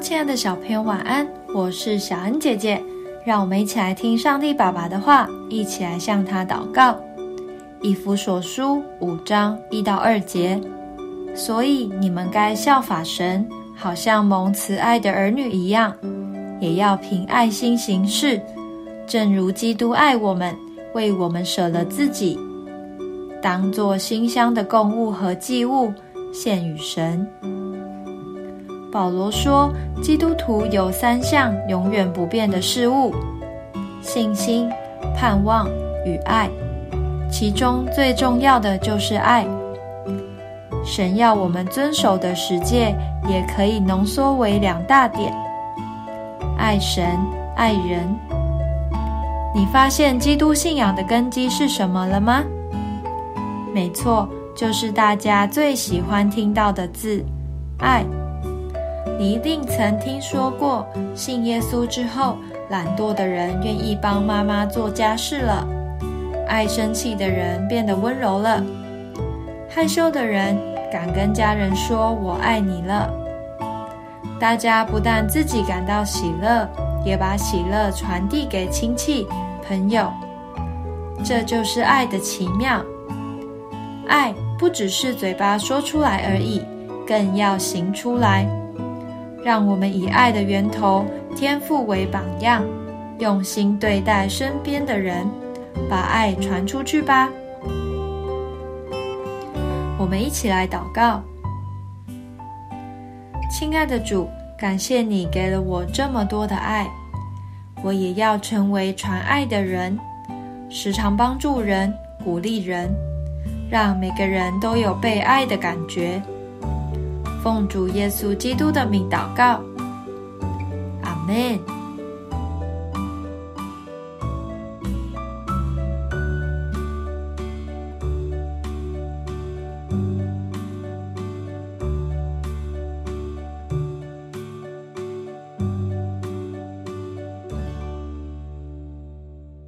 亲爱的小朋友，晚安！我是小恩姐姐，让我们一起来听上帝爸爸的话，一起来向他祷告。以弗所书五章一到二节，所以你们该效法神，好像蒙慈爱的儿女一样，也要凭爱心行事，正如基督爱我们，为我们舍了自己，当作馨香的供物和祭物献与神。保罗说，基督徒有三项永远不变的事物：信心、盼望与爱。其中最重要的就是爱。神要我们遵守的十诫，也可以浓缩为两大点：爱神、爱人。你发现基督信仰的根基是什么了吗？没错，就是大家最喜欢听到的字——爱。你一定曾听说过，信耶稣之后，懒惰的人愿意帮妈妈做家事了；爱生气的人变得温柔了；害羞的人敢跟家人说“我爱你”了。大家不但自己感到喜乐，也把喜乐传递给亲戚、朋友。这就是爱的奇妙。爱不只是嘴巴说出来而已，更要行出来。让我们以爱的源头天赋为榜样，用心对待身边的人，把爱传出去吧。我们一起来祷告，亲爱的主，感谢你给了我这么多的爱，我也要成为传爱的人，时常帮助人、鼓励人，让每个人都有被爱的感觉。奉主耶稣基督的名祷告，阿门。